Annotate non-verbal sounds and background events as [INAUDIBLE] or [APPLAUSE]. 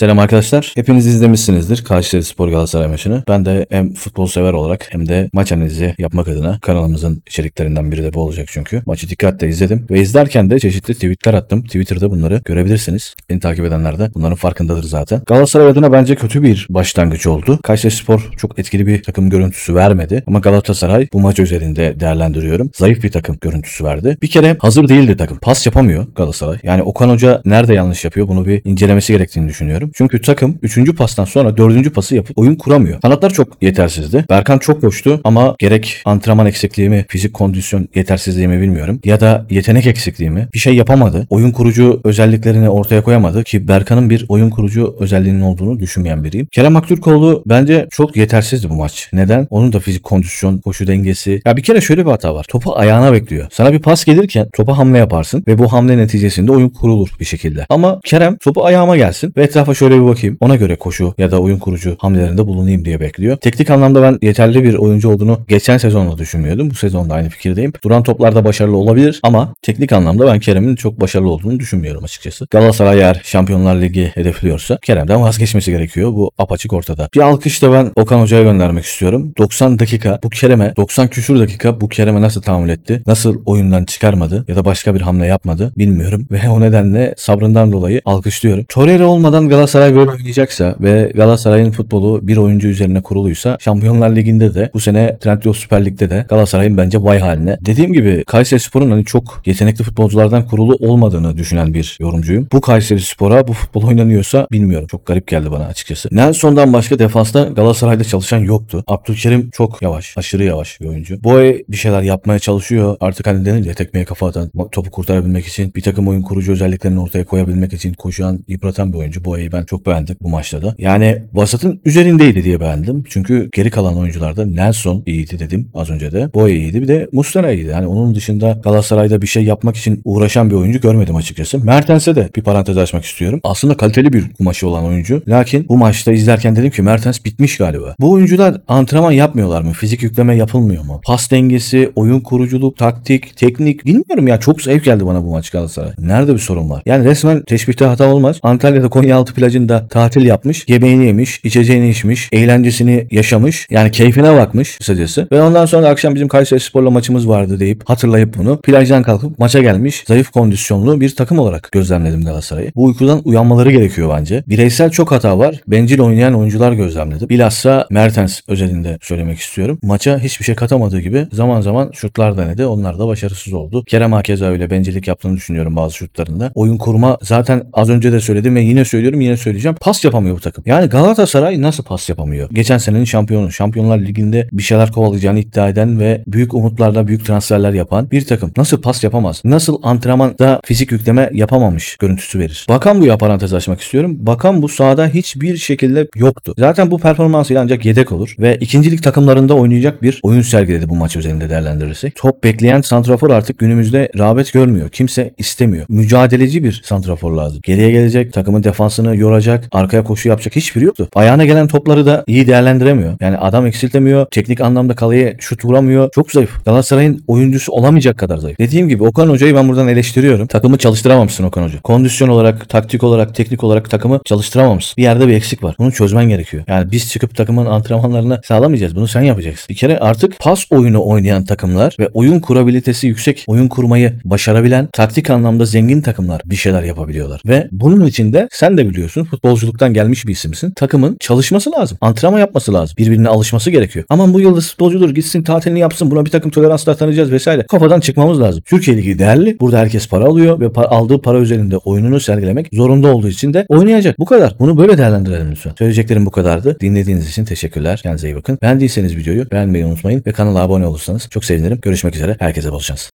Selam arkadaşlar. Hepiniz izlemişsinizdir Kayseri Spor Galatasaray maçını. Ben de hem futbol sever olarak hem de maç analizi yapmak adına kanalımızın içeriklerinden biri de bu olacak çünkü. Maçı dikkatle izledim ve izlerken de çeşitli tweetler attım. Twitter'da bunları görebilirsiniz. Beni takip edenler de bunların farkındadır zaten. Galatasaray adına bence kötü bir başlangıç oldu. Kayseri Spor çok etkili bir takım görüntüsü vermedi. Ama Galatasaray bu maç üzerinde değerlendiriyorum. Zayıf bir takım görüntüsü verdi. Bir kere hazır değildi takım. Pas yapamıyor Galatasaray. Yani Okan Hoca nerede yanlış yapıyor bunu bir incelemesi gerektiğini düşünüyorum. Çünkü takım 3. pastan sonra 4. pası yapıp oyun kuramıyor. Kanatlar çok yetersizdi. Berkan çok koştu ama gerek antrenman eksikliği mi, fizik kondisyon yetersizliği mi bilmiyorum. Ya da yetenek eksikliği mi? Bir şey yapamadı. Oyun kurucu özelliklerini ortaya koyamadı ki Berkan'ın bir oyun kurucu özelliğinin olduğunu düşünmeyen biriyim. Kerem Aktürkoğlu bence çok yetersizdi bu maç. Neden? Onun da fizik kondisyon, koşu dengesi. Ya bir kere şöyle bir hata var. Topu ayağına bekliyor. Sana bir pas gelirken topa hamle yaparsın ve bu hamle neticesinde oyun kurulur bir şekilde. Ama Kerem topu ayağıma gelsin ve etrafa şöyle bir bakayım. Ona göre koşu ya da oyun kurucu hamlelerinde bulunayım diye bekliyor. Teknik anlamda ben yeterli bir oyuncu olduğunu geçen sezonda düşünmüyordum. Bu sezonda aynı fikirdeyim. Duran toplarda başarılı olabilir ama teknik anlamda ben Kerem'in çok başarılı olduğunu düşünmüyorum açıkçası. Galatasaray eğer Şampiyonlar Ligi hedefliyorsa Kerem'den vazgeçmesi gerekiyor. Bu apaçık ortada. Bir alkış da ben Okan Hoca'ya göndermek istiyorum. 90 dakika bu Kerem'e 90 küsur dakika bu Kerem'e nasıl tahammül etti? Nasıl oyundan çıkarmadı ya da başka bir hamle yapmadı bilmiyorum [LAUGHS] ve o nedenle sabrından dolayı alkışlıyorum. Torreira olmadan Galatasaray böyle oynayacaksa ve Galatasaray'ın futbolu bir oyuncu üzerine kuruluysa Şampiyonlar Ligi'nde de bu sene Trendyol Süper Lig'de de Galatasaray'ın bence vay haline. Dediğim gibi Kayseri Spor'un hani çok yetenekli futbolculardan kurulu olmadığını düşünen bir yorumcuyum. Bu Kayseri Spor'a bu futbol oynanıyorsa bilmiyorum. Çok garip geldi bana açıkçası. Nelson'dan başka defansta Galatasaray'da çalışan yoktu. Abdülkerim çok yavaş. Aşırı yavaş bir oyuncu. Boye bir şeyler yapmaya çalışıyor. Artık hani denir ya tekmeye kafa atan, topu kurtarabilmek için bir takım oyun kurucu özelliklerini ortaya koyabilmek için koşan, yıpratan bir oyuncu. Boye'yi ben çok beğendim bu maçta da. Yani vasatın üzerindeydi diye beğendim. Çünkü geri kalan oyuncularda Nelson iyiydi dedim az önce de. Boye iyiydi bir de Mustara iyiydi. Yani onun dışında Galatasaray'da bir şey yapmak için uğraşan bir oyuncu görmedim açıkçası. Mertens'e de bir parantez açmak istiyorum. Aslında kaliteli bir kumaşı olan oyuncu. Lakin bu maçta izlerken dedim ki Mertens bitmiş galiba. Bu oyuncular antrenman yapmıyorlar mı? Fizik yükleme yapılmıyor mu? Pas dengesi, oyun kuruculuk, taktik, teknik bilmiyorum ya çok zayıf geldi bana bu maç Galatasaray. Nerede bir sorun var? Yani resmen teşbihte hata olmaz. Antalya'da Konyaaltı plajında tatil yapmış, yemeğini yemiş, içeceğini içmiş, eğlencesini yaşamış. Yani keyfine bakmış kısacası. Ve ondan sonra akşam bizim Kayseri Spor'la maçımız vardı deyip hatırlayıp bunu plajdan kalkıp maça gelmiş zayıf kondisyonlu bir takım olarak gözlemledim Galatasaray'ı. Bu uykudan uyanmaları gerekiyor bence. Bireysel çok hata var. Bencil oynayan oyuncular gözlemledim. Bilhassa Mertens özelinde söylemek istiyorum. Maça hiçbir şey katamadığı gibi zaman zaman şutlar denedi. Onlar da başarısız oldu. Kerem Hakeza öyle bencillik yaptığını düşünüyorum bazı şutlarında. Oyun kurma zaten az önce de söyledim ve yine söylüyorum yine söyleyeceğim. Pas yapamıyor bu takım. Yani Galatasaray nasıl pas yapamıyor? Geçen senenin şampiyonu. Şampiyonlar Ligi'nde bir şeyler kovalayacağını iddia eden ve büyük umutlarla büyük transferler yapan bir takım. Nasıl pas yapamaz? Nasıl antrenmanda fizik yükleme yapamamış görüntüsü verir? Bakan bu parantez açmak istiyorum. Bakan bu sahada hiçbir şekilde yoktu. Zaten bu performansıyla ancak yedek olur ve ikincilik takımlarında oynayacak bir oyun sergiledi bu maç üzerinde değerlendirirsek. Top bekleyen santrafor artık günümüzde rağbet görmüyor. Kimse istemiyor. Mücadeleci bir santrafor lazım. Geriye gelecek, takımın defansını yoracak, arkaya koşu yapacak hiçbiri yoktu. Ayağına gelen topları da iyi değerlendiremiyor. Yani adam eksiltemiyor, teknik anlamda kaleye şut vuramıyor. Çok zayıf. Galatasaray'ın oyuncusu olamayacak kadar zayıf. Dediğim gibi Okan Hoca'yı ben buradan eleştiriyorum. Takımı çalıştıramamışsın Okan Hoca. Kondisyon olarak, taktik olarak, teknik olarak takımı çalıştıramamışsın. Bir yerde bir eksik var. Bunu çözmen gerekiyor. Yani biz çıkıp takımın antrenmanlarını sağlamayacağız. Bunu sen yapacaksın. Bir kere artık pas oyunu oynayan takımlar ve oyun kurabilitesi yüksek, oyun kurmayı başarabilen, taktik anlamda zengin takımlar bir şeyler yapabiliyorlar. Ve bunun için de sen de biliyorsun futbolculuktan gelmiş bir isimsin. Takımın çalışması lazım. Antrenman yapması lazım. Birbirine alışması gerekiyor. Aman bu yıldız futbolcudur gitsin tatilini yapsın. Buna bir takım toleranslar tanıyacağız vesaire. Kafadan çıkmamız lazım. Türkiye Ligi değerli. Burada herkes para alıyor ve pa- aldığı para üzerinde oyununu sergilemek zorunda olduğu için de oynayacak. Bu kadar. Bunu böyle değerlendirelim lütfen. Söyleyeceklerim bu kadardı. Dinlediğiniz için teşekkürler. Kendinize iyi bakın. Beğendiyseniz videoyu beğenmeyi unutmayın ve kanala abone olursanız çok sevinirim. Görüşmek üzere. Herkese bol şans.